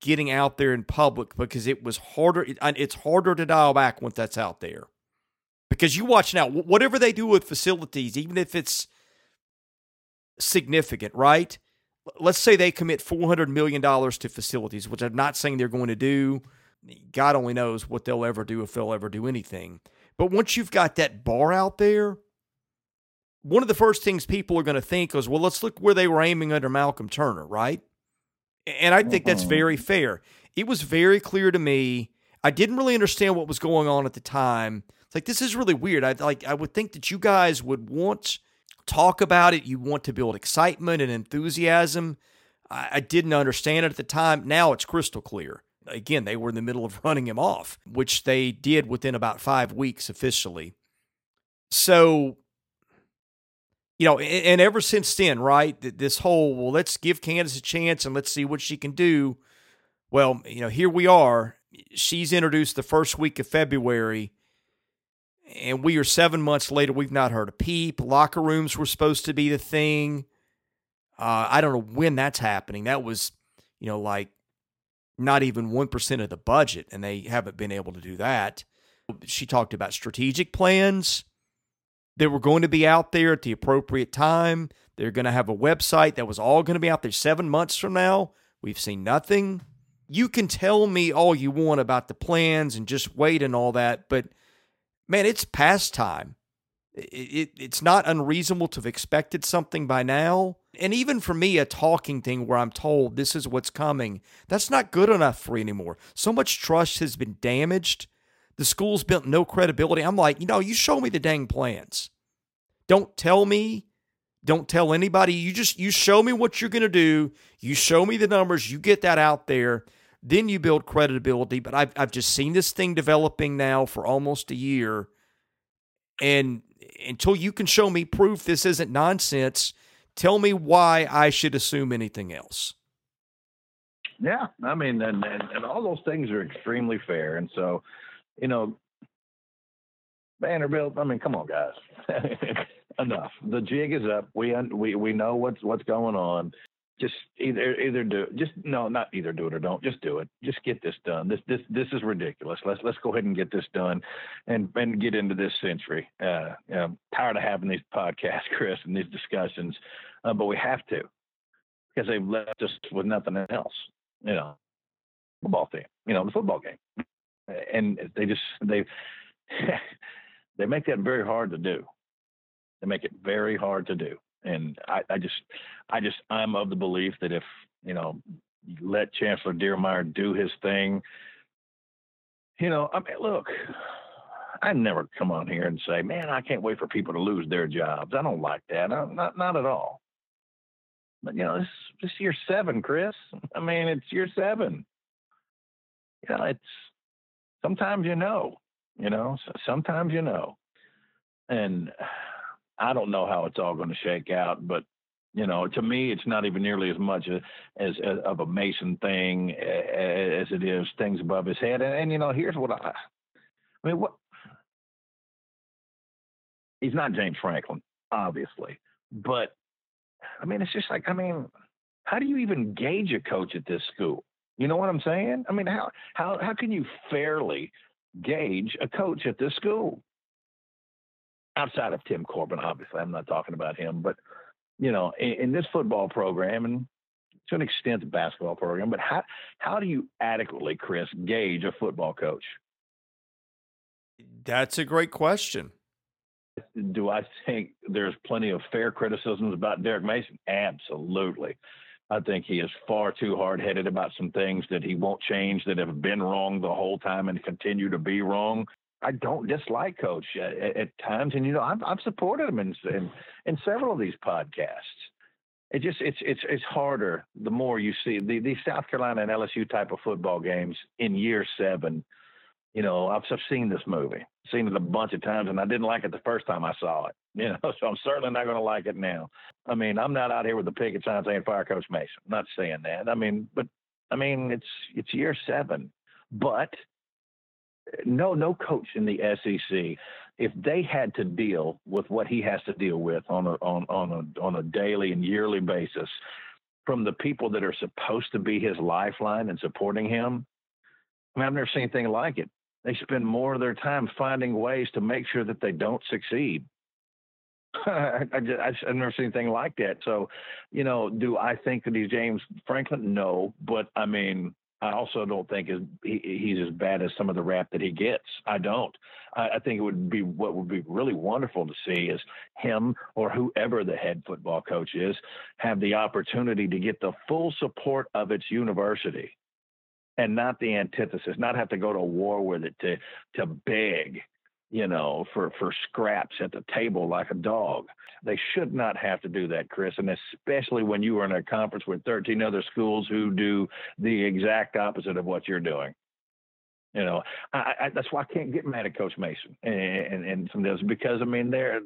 getting out there in public because it was harder. It's harder to dial back once that's out there. Because you watch now, whatever they do with facilities, even if it's significant, right? Let's say they commit $400 million to facilities, which I'm not saying they're going to do. God only knows what they'll ever do if they'll ever do anything. But once you've got that bar out there, one of the first things people are going to think is, well, let's look where they were aiming under Malcolm Turner, right? And I think that's mm-hmm. very fair. It was very clear to me. I didn't really understand what was going on at the time. It's like this is really weird. I like I would think that you guys would want talk about it. You want to build excitement and enthusiasm. I, I didn't understand it at the time. Now it's crystal clear. Again, they were in the middle of running him off, which they did within about five weeks officially. So you know, and, and ever since then, right, this whole, well, let's give Candice a chance and let's see what she can do. Well, you know, here we are. She's introduced the first week of February, and we are seven months later. We've not heard a peep. Locker rooms were supposed to be the thing. Uh, I don't know when that's happening. That was, you know, like not even 1% of the budget, and they haven't been able to do that. She talked about strategic plans they were going to be out there at the appropriate time. They're going to have a website that was all going to be out there seven months from now. We've seen nothing. You can tell me all you want about the plans and just wait and all that, but man, it's past time. It, it, it's not unreasonable to have expected something by now. And even for me, a talking thing where I'm told this is what's coming, that's not good enough for anymore. So much trust has been damaged the school's built no credibility. I'm like, you know, you show me the dang plans. Don't tell me, don't tell anybody. You just you show me what you're going to do. You show me the numbers, you get that out there, then you build credibility, but I've I've just seen this thing developing now for almost a year and until you can show me proof this isn't nonsense, tell me why I should assume anything else. Yeah, I mean, and, and, and all those things are extremely fair. And so, you know, Vanderbilt. I mean, come on, guys, enough. The jig is up. We we we know what's what's going on. Just either either do just no, not either do it or don't. Just do it. Just get this done. This this this is ridiculous. Let's let's go ahead and get this done, and and get into this century. Uh, I'm tired of having these podcasts, Chris, and these discussions, uh, but we have to because they've left us with nothing else. You know, football team. You know, the football game and they just they they make that very hard to do. They make it very hard to do, and I, I just I just I'm of the belief that if you know let Chancellor Diermeier do his thing, you know, I mean, look. I never come on here and say, "Man, I can't wait for people to lose their jobs." I don't like that. I, not not at all. But you know, this this year seven, Chris. I mean, it's year seven. You know, it's sometimes you know, you know, sometimes you know. And I don't know how it's all going to shake out, but you know, to me, it's not even nearly as much uh, as, as, as of a Mason thing as it is things above his head. And, and you know, here's what I, I mean, what he's not James Franklin, obviously, but I mean, it's just like, I mean, how do you even gauge a coach at this school? You know what I'm saying? I mean, how how how can you fairly gauge a coach at this school? Outside of Tim Corbin, obviously, I'm not talking about him, but you know, in, in this football program and to an extent the basketball program, but how how do you adequately, Chris, gauge a football coach? That's a great question. Do I think there's plenty of fair criticisms about Derek Mason? Absolutely. I think he is far too hard headed about some things that he won't change that have been wrong the whole time and continue to be wrong. I don't dislike Coach uh, at, at times, and you know I've, I've supported him in, in in several of these podcasts. It just it's it's it's harder the more you see the these South Carolina and LSU type of football games in year seven. You know, I've, I've seen this movie, seen it a bunch of times, and I didn't like it the first time I saw it. You know, so I'm certainly not going to like it now. I mean, I'm not out here with the picket sign saying fire Coach Mason. I'm not saying that. I mean, but I mean, it's it's year seven, but no no coach in the SEC if they had to deal with what he has to deal with on a on on a on a daily and yearly basis from the people that are supposed to be his lifeline and supporting him I mean, I've never seen anything like it. They spend more of their time finding ways to make sure that they don't succeed. I, I've never seen anything like that. So, you know, do I think that he's James Franklin? No, but I mean, I also don't think is he, he's as bad as some of the rap that he gets. I don't. I, I, think it would be what would be really wonderful to see is him or whoever the head football coach is have the opportunity to get the full support of its university and not the antithesis, not have to go to war with it to to beg you know, for, for scraps at the table like a dog. They should not have to do that, Chris, and especially when you are in a conference with 13 other schools who do the exact opposite of what you're doing. You know, I, I, that's why I can't get mad at Coach Mason and, and, and some of this because I mean they're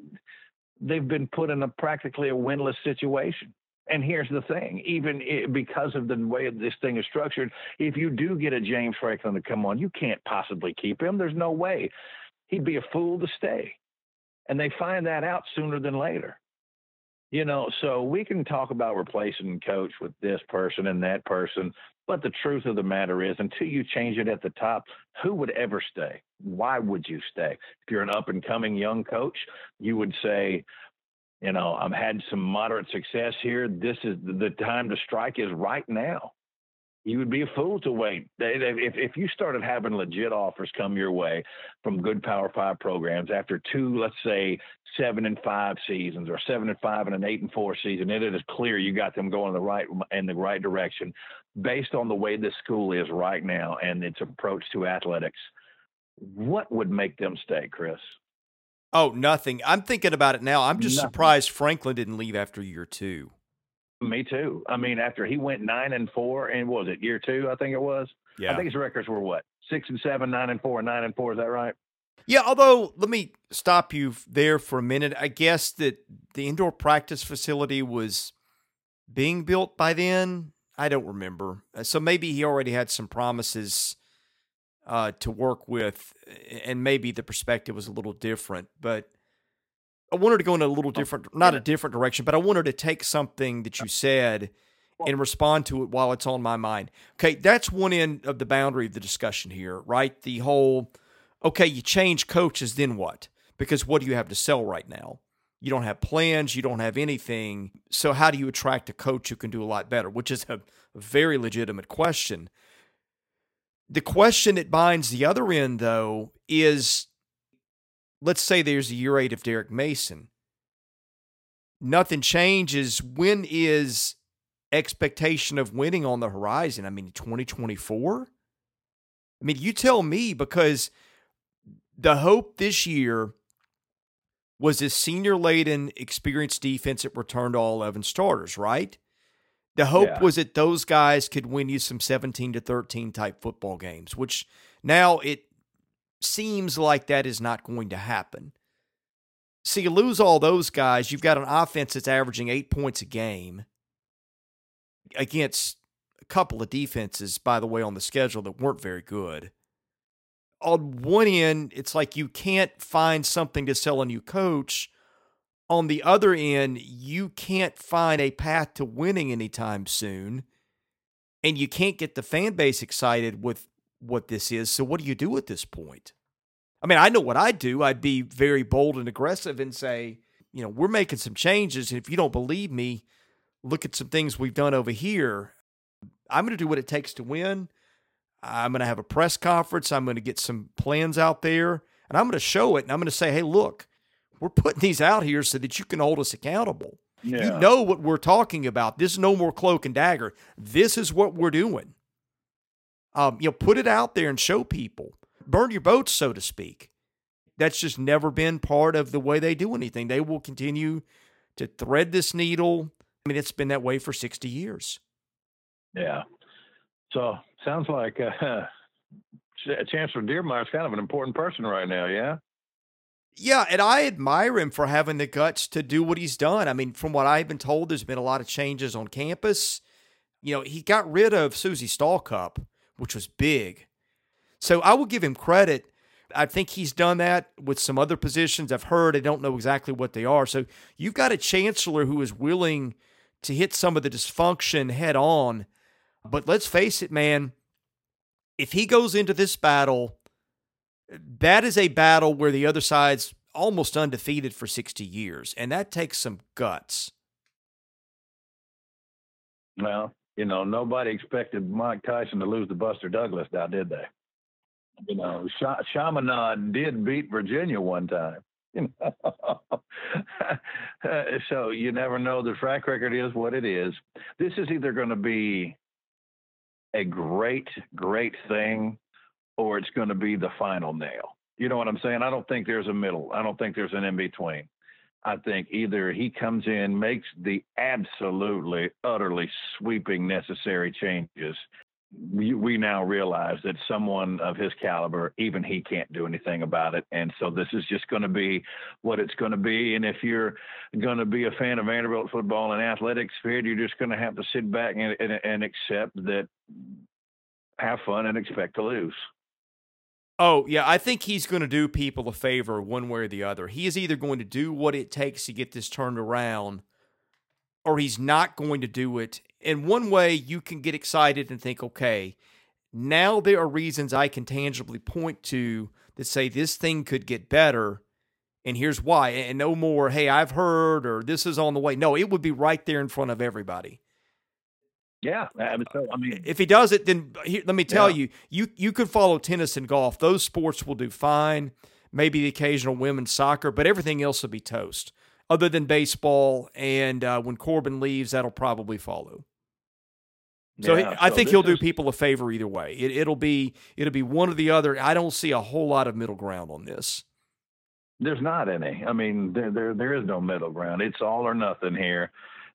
they've been put in a practically a winless situation. And here's the thing: even because of the way this thing is structured, if you do get a James Franklin to come on, you can't possibly keep him. There's no way he'd be a fool to stay. And they find that out sooner than later. You know, so we can talk about replacing coach with this person and that person, but the truth of the matter is, until you change it at the top, who would ever stay? Why would you stay? If you're an up and coming young coach, you would say, you know, I've had some moderate success here. This is the time to strike is right now you would be a fool to wait. If, if you started having legit offers come your way from good Power Five programs after two, let's say seven and five seasons, or seven and five and an eight and four season, and it is clear you got them going the right in the right direction, based on the way this school is right now and its approach to athletics. What would make them stay, Chris? Oh, nothing. I'm thinking about it now. I'm just nothing. surprised Franklin didn't leave after year two. Me too. I mean, after he went nine and four, and was it year two? I think it was. Yeah. I think his records were what six and seven, nine and four, nine and four. Is that right? Yeah. Although, let me stop you there for a minute. I guess that the indoor practice facility was being built by then. I don't remember. Uh, so maybe he already had some promises uh, to work with, and maybe the perspective was a little different. But I wanted to go in a little oh, different, not a different direction, but I wanted to take something that you said and respond to it while it's on my mind. Okay, that's one end of the boundary of the discussion here, right? The whole, okay, you change coaches, then what? Because what do you have to sell right now? You don't have plans, you don't have anything. So, how do you attract a coach who can do a lot better? Which is a, very legitimate question. The question that binds the other end, though, is let's say there's a year eight of Derek Mason. Nothing changes. When is expectation of winning on the horizon? I mean, 2024? I mean, you tell me because the hope this year was this senior laden, experienced defense that returned all 11 starters, right? The hope yeah. was that those guys could win you some 17 to 13 type football games, which now it seems like that is not going to happen. So you lose all those guys. You've got an offense that's averaging eight points a game against a couple of defenses, by the way, on the schedule that weren't very good. On one end, it's like you can't find something to sell a new coach. On the other end, you can't find a path to winning anytime soon. And you can't get the fan base excited with what this is. So what do you do at this point? I mean, I know what I'd do. I'd be very bold and aggressive and say, you know, we're making some changes. And if you don't believe me, look at some things we've done over here. I'm going to do what it takes to win. I'm going to have a press conference. I'm going to get some plans out there and I'm going to show it. And I'm going to say, hey, look, we're putting these out here so that you can hold us accountable. Yeah. You know what we're talking about. This is no more cloak and dagger. This is what we're doing um, you know, put it out there and show people. Burn your boats, so to speak. That's just never been part of the way they do anything. They will continue to thread this needle. I mean, it's been that way for 60 years. Yeah. So sounds like uh, Chancellor is kind of an important person right now. Yeah. Yeah, and I admire him for having the guts to do what he's done. I mean, from what I've been told, there's been a lot of changes on campus. You know, he got rid of Susie Stalcup, which was big. So I will give him credit. I think he's done that with some other positions I've heard. I don't know exactly what they are. So you've got a chancellor who is willing to hit some of the dysfunction head on. But let's face it, man, if he goes into this battle, that is a battle where the other side's almost undefeated for 60 years, and that takes some guts. Well, you know, nobody expected Mike Tyson to lose to Buster Douglas now, did they? You know, Sh- Chaminade did beat Virginia one time. You know? so you never know. The track record is what it is. This is either going to be a great, great thing or it's going to be the final nail. You know what I'm saying? I don't think there's a middle. I don't think there's an in between. I think either he comes in, makes the absolutely, utterly sweeping necessary changes. We, we now realize that someone of his caliber, even he can't do anything about it. And so this is just going to be what it's going to be. And if you're going to be a fan of Vanderbilt football and athletics, you're just going to have to sit back and, and, and accept that, have fun and expect to lose. Oh, yeah. I think he's going to do people a favor one way or the other. He is either going to do what it takes to get this turned around or he's not going to do it. In one way, you can get excited and think, okay, now there are reasons I can tangibly point to that say this thing could get better. And here's why. And no more, hey, I've heard or this is on the way. No, it would be right there in front of everybody. Yeah, I mean, so, I mean, if he does it, then here, let me tell yeah. you, you you could follow tennis and golf; those sports will do fine. Maybe the occasional women's soccer, but everything else will be toast. Other than baseball, and uh, when Corbin leaves, that'll probably follow. So yeah, I so think he'll do people a favor either way. It, it'll be it'll be one or the other. I don't see a whole lot of middle ground on this. There's not any. I mean, there there, there is no middle ground. It's all or nothing here.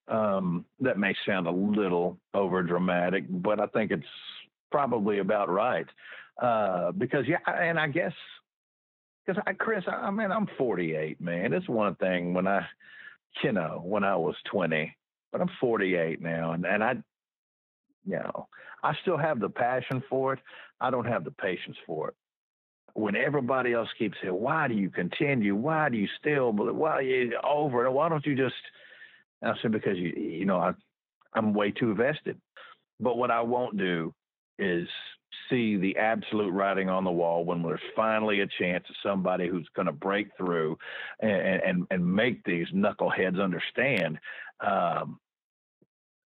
Um, that may sound a little over dramatic, but I think it's probably about right. Uh, because yeah, and I guess because I, Chris, I, I mean, I'm 48, man. It's one thing when I, you know, when I was 20, but I'm 48 now, and and I, you know, I still have the passion for it. I don't have the patience for it. When everybody else keeps saying, "Why do you continue? Why do you still? Why you over? Why don't you just?" And I said, because you, you know, I, I'm way too vested. But what I won't do is see the absolute writing on the wall when there's finally a chance of somebody who's going to break through and, and, and make these knuckleheads understand. Um,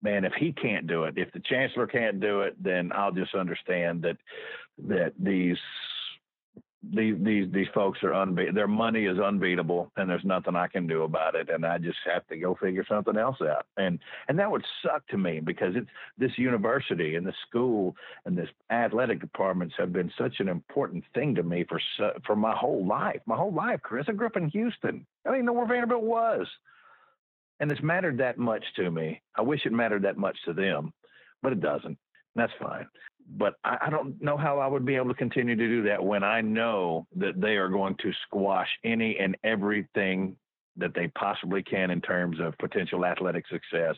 man, if he can't do it, if the chancellor can't do it, then I'll just understand that that these these these these folks are unbeat. Their money is unbeatable, and there's nothing I can do about it. And I just have to go figure something else out. And and that would suck to me because it's this university and the school and this athletic departments have been such an important thing to me for for my whole life. My whole life, Chris. I grew up in Houston. I didn't know where Vanderbilt was, and it's mattered that much to me. I wish it mattered that much to them, but it doesn't. That's fine but I, I, don't know how I would be able to continue to do that when I know that they are going to squash any and everything that they possibly can in terms of potential athletic success.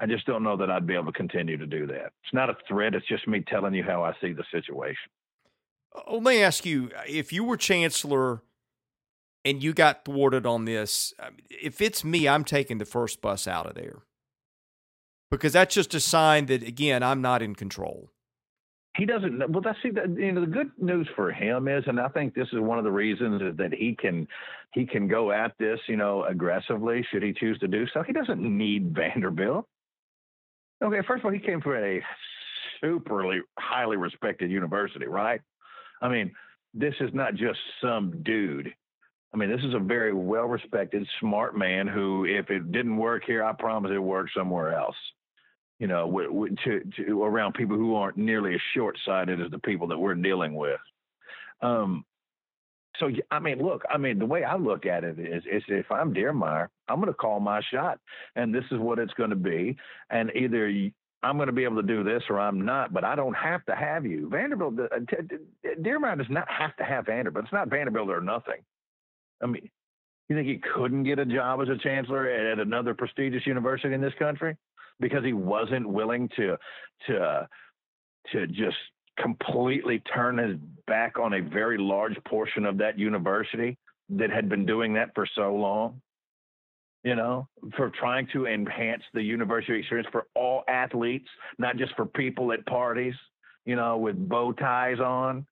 I just don't know that I'd be able to continue to do that. It's not a threat. It's just me telling you how I see the situation. Uh, let me ask you if you were chancellor and you got thwarted on this, if it's me, I'm taking the first bus out of there because that's just a sign that, again, I'm not in control. He doesn't well that's see that you know the good news for him is and i think this is one of the reasons that he can he can go at this you know aggressively should he choose to do so he doesn't need vanderbilt. Okay first of all he came from a superly highly respected university right? I mean this is not just some dude. I mean, this is a very well respected, smart man who, if it didn't work here, I promise it worked somewhere else you know, to, to around people who aren't nearly as short-sighted as the people that we're dealing with. Um, so I mean, look, I mean, the way I look at it is, is if I'm Diermeier, I'm going to call my shot, and this is what it's going to be. And either I'm going to be able to do this or I'm not, but I don't have to have you. Vanderbilt, uh, Diermeier does not have to have Vanderbilt. It's not Vanderbilt or nothing. I mean, you think he couldn't get a job as a chancellor at another prestigious university in this country because he wasn't willing to to to just completely turn his back on a very large portion of that university that had been doing that for so long? you know, for trying to enhance the university experience for all athletes, not just for people at parties, you know, with bow ties on,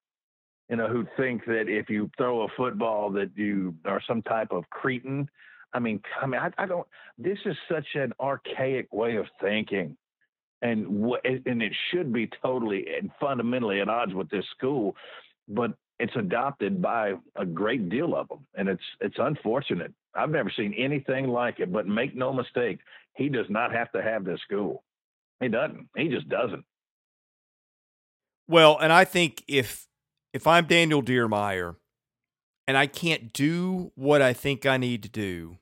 you know, who think that if you throw a football that you are some type of cretin. I mean, I mean, I, I don't. This is such an archaic way of thinking, and and it should be totally and fundamentally at odds with this school, but it's adopted by a great deal of them, and it's it's unfortunate. I've never seen anything like it. But make no mistake, he does not have to have this school. He doesn't. He just doesn't. Well, and I think if if I'm Daniel Diermeier and I can't do what I think I need to do,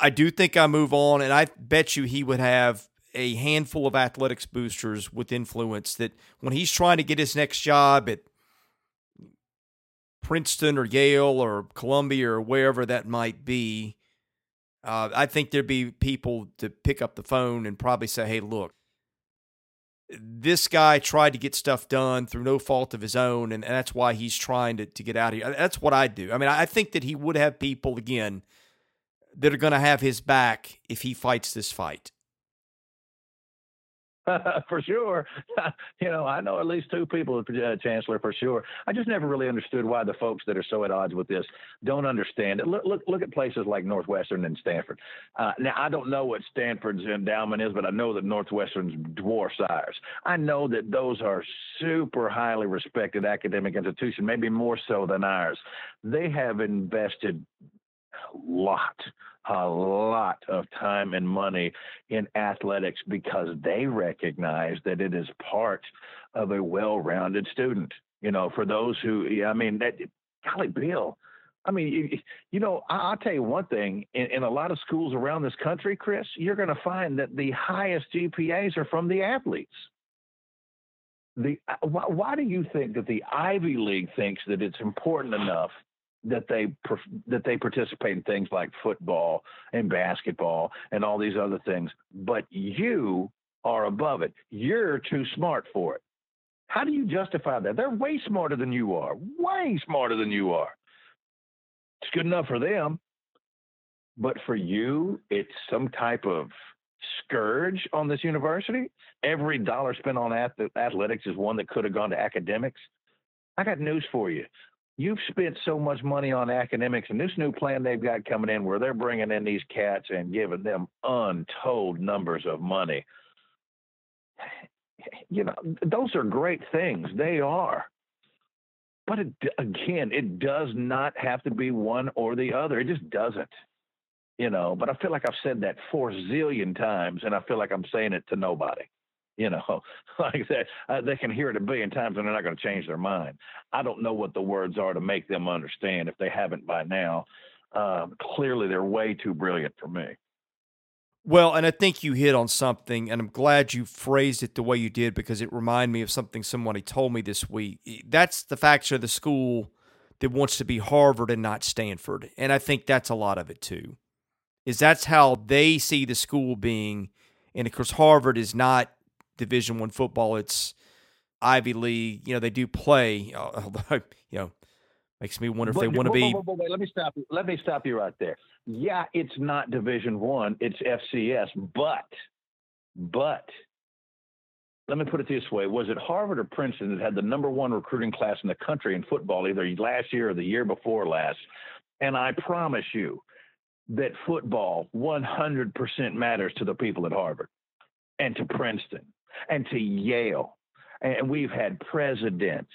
I do think I move on, and I bet you he would have a handful of athletics boosters with influence that when he's trying to get his next job at Princeton or Yale or Columbia or wherever that might be, uh, I think there'd be people to pick up the phone and probably say, hey, look, this guy tried to get stuff done through no fault of his own, and, and that's why he's trying to, to get out of here. That's what I do. I mean, I think that he would have people, again, that are going to have his back if he fights this fight. for sure. you know, I know at least two people, uh, Chancellor, for sure. I just never really understood why the folks that are so at odds with this don't understand it. Look, look, look at places like Northwestern and Stanford. Uh, now, I don't know what Stanford's endowment is, but I know that Northwestern's dwarfs ours. I know that those are super highly respected academic institutions, maybe more so than ours. They have invested a lot a lot of time and money in athletics because they recognize that it is part of a well-rounded student. You know, for those who, I mean, that, golly, Bill, I mean, you, you know, I, will tell you one thing. In, in, a lot of schools around this country, Chris, you're going to find that the highest GPAs are from the athletes. The uh, why, why do you think that the Ivy League thinks that it's important enough that they that they participate in things like football and basketball and all these other things, but you are above it. You're too smart for it. How do you justify that? They're way smarter than you are. Way smarter than you are. It's good enough for them. But for you, it's some type of scourge on this university. Every dollar spent on athletics is one that could have gone to academics. I got news for you you've spent so much money on academics and this new plan they've got coming in where they're bringing in these cats and giving them untold numbers of money. You know those are great things. They are. But it, again it does not have to be one or the other. It just doesn't you know. But i feel like i've said that four zillion times and i feel like i'm saying it to nobody you know, like that, uh, they can hear it a billion times and they're not going to change their mind. I don't know what the words are to make them understand if they haven't by now. Um, clearly, they're way too brilliant for me. Well, and I think you hit on something, and I'm glad you phrased it the way you did because it reminded me of something somebody told me this week. That's the fact of the school that wants to be Harvard and not Stanford, and I think that's a lot of it too. Is that's how they see the school being, and of course Harvard is not Division One football. It's Ivy League. You know, they do play. Although, you know, makes me wonder if but, they want to be. Let me stop. You. Let me stop you right there. Yeah, it's not Division One. It's FCS, but, but. Let me put it this way: Was it Harvard or Princeton that had the number one recruiting class in the country in football, either last year or the year before last? And I promise you that football 100% matters to the people at Harvard and to Princeton and to Yale. And we've had presidents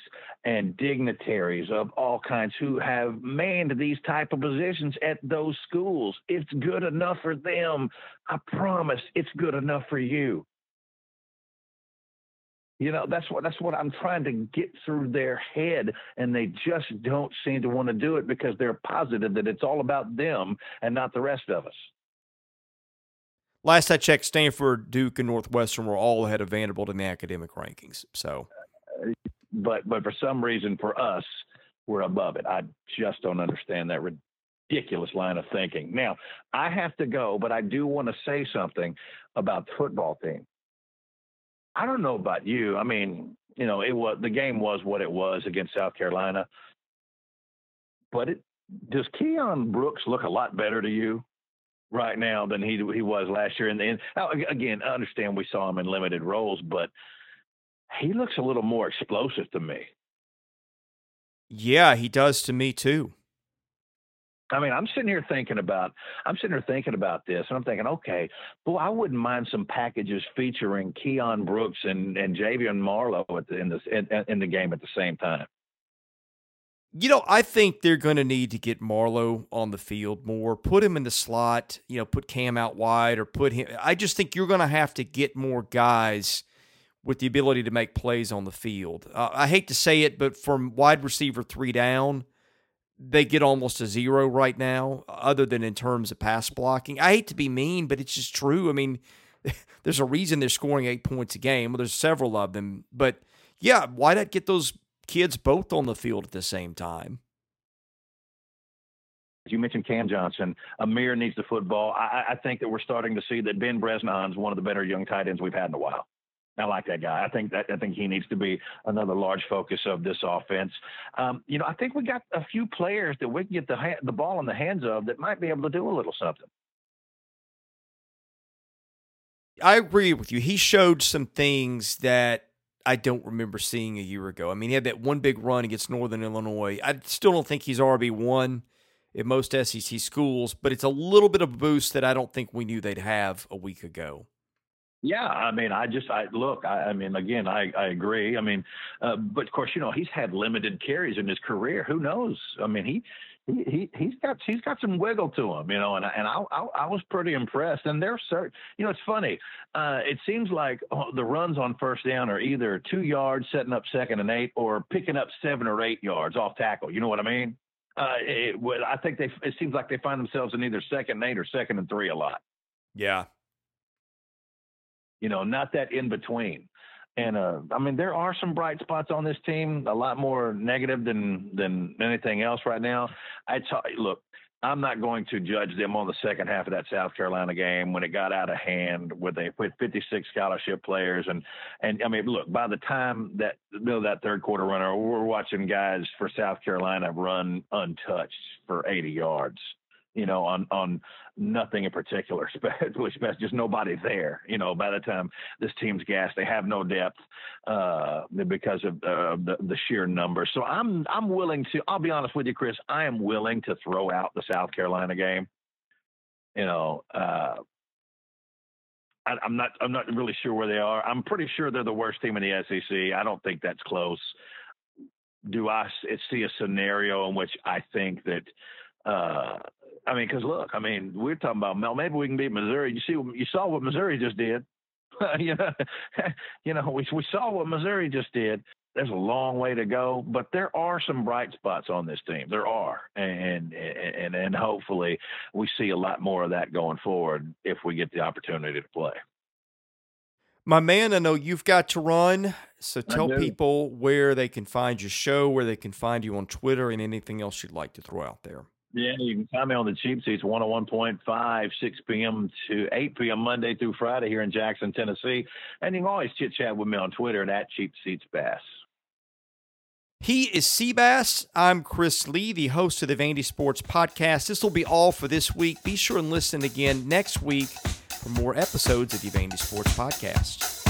and dignitaries of all kinds who have manned these type of positions at those schools. It's good enough for them. I promise it's good enough for you. You know, that's what that's what I'm trying to get through their head, and they just don't seem to want to do it because they're positive that it's all about them and not the rest of us. Last I checked, Stanford, Duke, and Northwestern were all ahead of Vanderbilt in the academic rankings. So, but but for some reason, for us, we're above it. I just don't understand that ridiculous line of thinking. Now, I have to go, but I do want to say something about the football team. I don't know about you. I mean, you know, it was the game was what it was against South Carolina, but it does Keon Brooks look a lot better to you right now than he he was last year? And, and again, I understand we saw him in limited roles, but he looks a little more explosive to me. Yeah, he does to me too. I mean, I'm sitting here thinking about I'm sitting here thinking about this, and I'm thinking, okay, boy, I wouldn't mind some packages featuring Keon Brooks and and Ja'Veon Marlow at the, in the in, in the game at the same time. You know, I think they're going to need to get Marlow on the field more. Put him in the slot. You know, put Cam out wide, or put him. I just think you're going to have to get more guys with the ability to make plays on the field. Uh, I hate to say it, but from wide receiver three down they get almost a zero right now, other than in terms of pass blocking. I hate to be mean, but it's just true. I mean, there's a reason they're scoring eight points a game. Well, there's several of them, but yeah, why not get those kids both on the field at the same time? You mentioned Cam Johnson. Amir needs the football. I, I think that we're starting to see that Ben Bresnahan's one of the better young tight ends we've had in a while. I like that guy. I think that I think he needs to be another large focus of this offense. Um, you know, I think we got a few players that we can get the ha- the ball in the hands of that might be able to do a little something. I agree with you. He showed some things that I don't remember seeing a year ago. I mean, he had that one big run against Northern Illinois. I still don't think he's RB one in most SEC schools, but it's a little bit of a boost that I don't think we knew they'd have a week ago. Yeah, I mean, I just, I look, I, I mean, again, I, I agree. I mean, uh, but of course, you know, he's had limited carries in his career. Who knows? I mean, he, he, he he's got he's got some wiggle to him, you know, and and I I, I was pretty impressed. And they're certain, you know, it's funny. Uh, it seems like oh, the runs on first down are either two yards, setting up second and eight, or picking up seven or eight yards off tackle. You know what I mean? Uh, it, I think they it seems like they find themselves in either second and eight or second and three a lot. Yeah, you know, not that in between. And uh, I mean, there are some bright spots on this team. A lot more negative than than anything else right now. I t- look. I'm not going to judge them on the second half of that South Carolina game when it got out of hand, where they put 56 scholarship players, and and I mean, look, by the time that middle of that third quarter runner, we're watching guys for South Carolina run untouched for 80 yards you know, on on nothing in particular, especially just nobody there. You know, by the time this team's gas, they have no depth uh, because of uh, the the sheer numbers. So I'm I'm willing to. I'll be honest with you, Chris. I am willing to throw out the South Carolina game. You know. Uh, I, I'm not. I'm not really sure where they are. I'm pretty sure they're the worst team in the SEC. I don't think that's close. Do I see a scenario in which I think that uh, I mean, because look, I mean, we're talking about Mel. Maybe we can beat Missouri. You see, you saw what Missouri just did. you know, you know, we we saw what Missouri just did. There's a long way to go, but there are some bright spots on this team. There are, and and and hopefully we see a lot more of that going forward if we get the opportunity to play. My man, I know you've got to run, so tell people where they can find your show, where they can find you on Twitter, and anything else you'd like to throw out there. Yeah, you can find me on the cheap seats 101.5, 6 p.m. to 8 p.m. Monday through Friday here in Jackson, Tennessee. And you can always chit chat with me on Twitter at Cheap Seats Bass. He is Seabass. I'm Chris Lee, the host of the Vandy Sports Podcast. This will be all for this week. Be sure and listen again next week for more episodes of the Vandy Sports Podcast.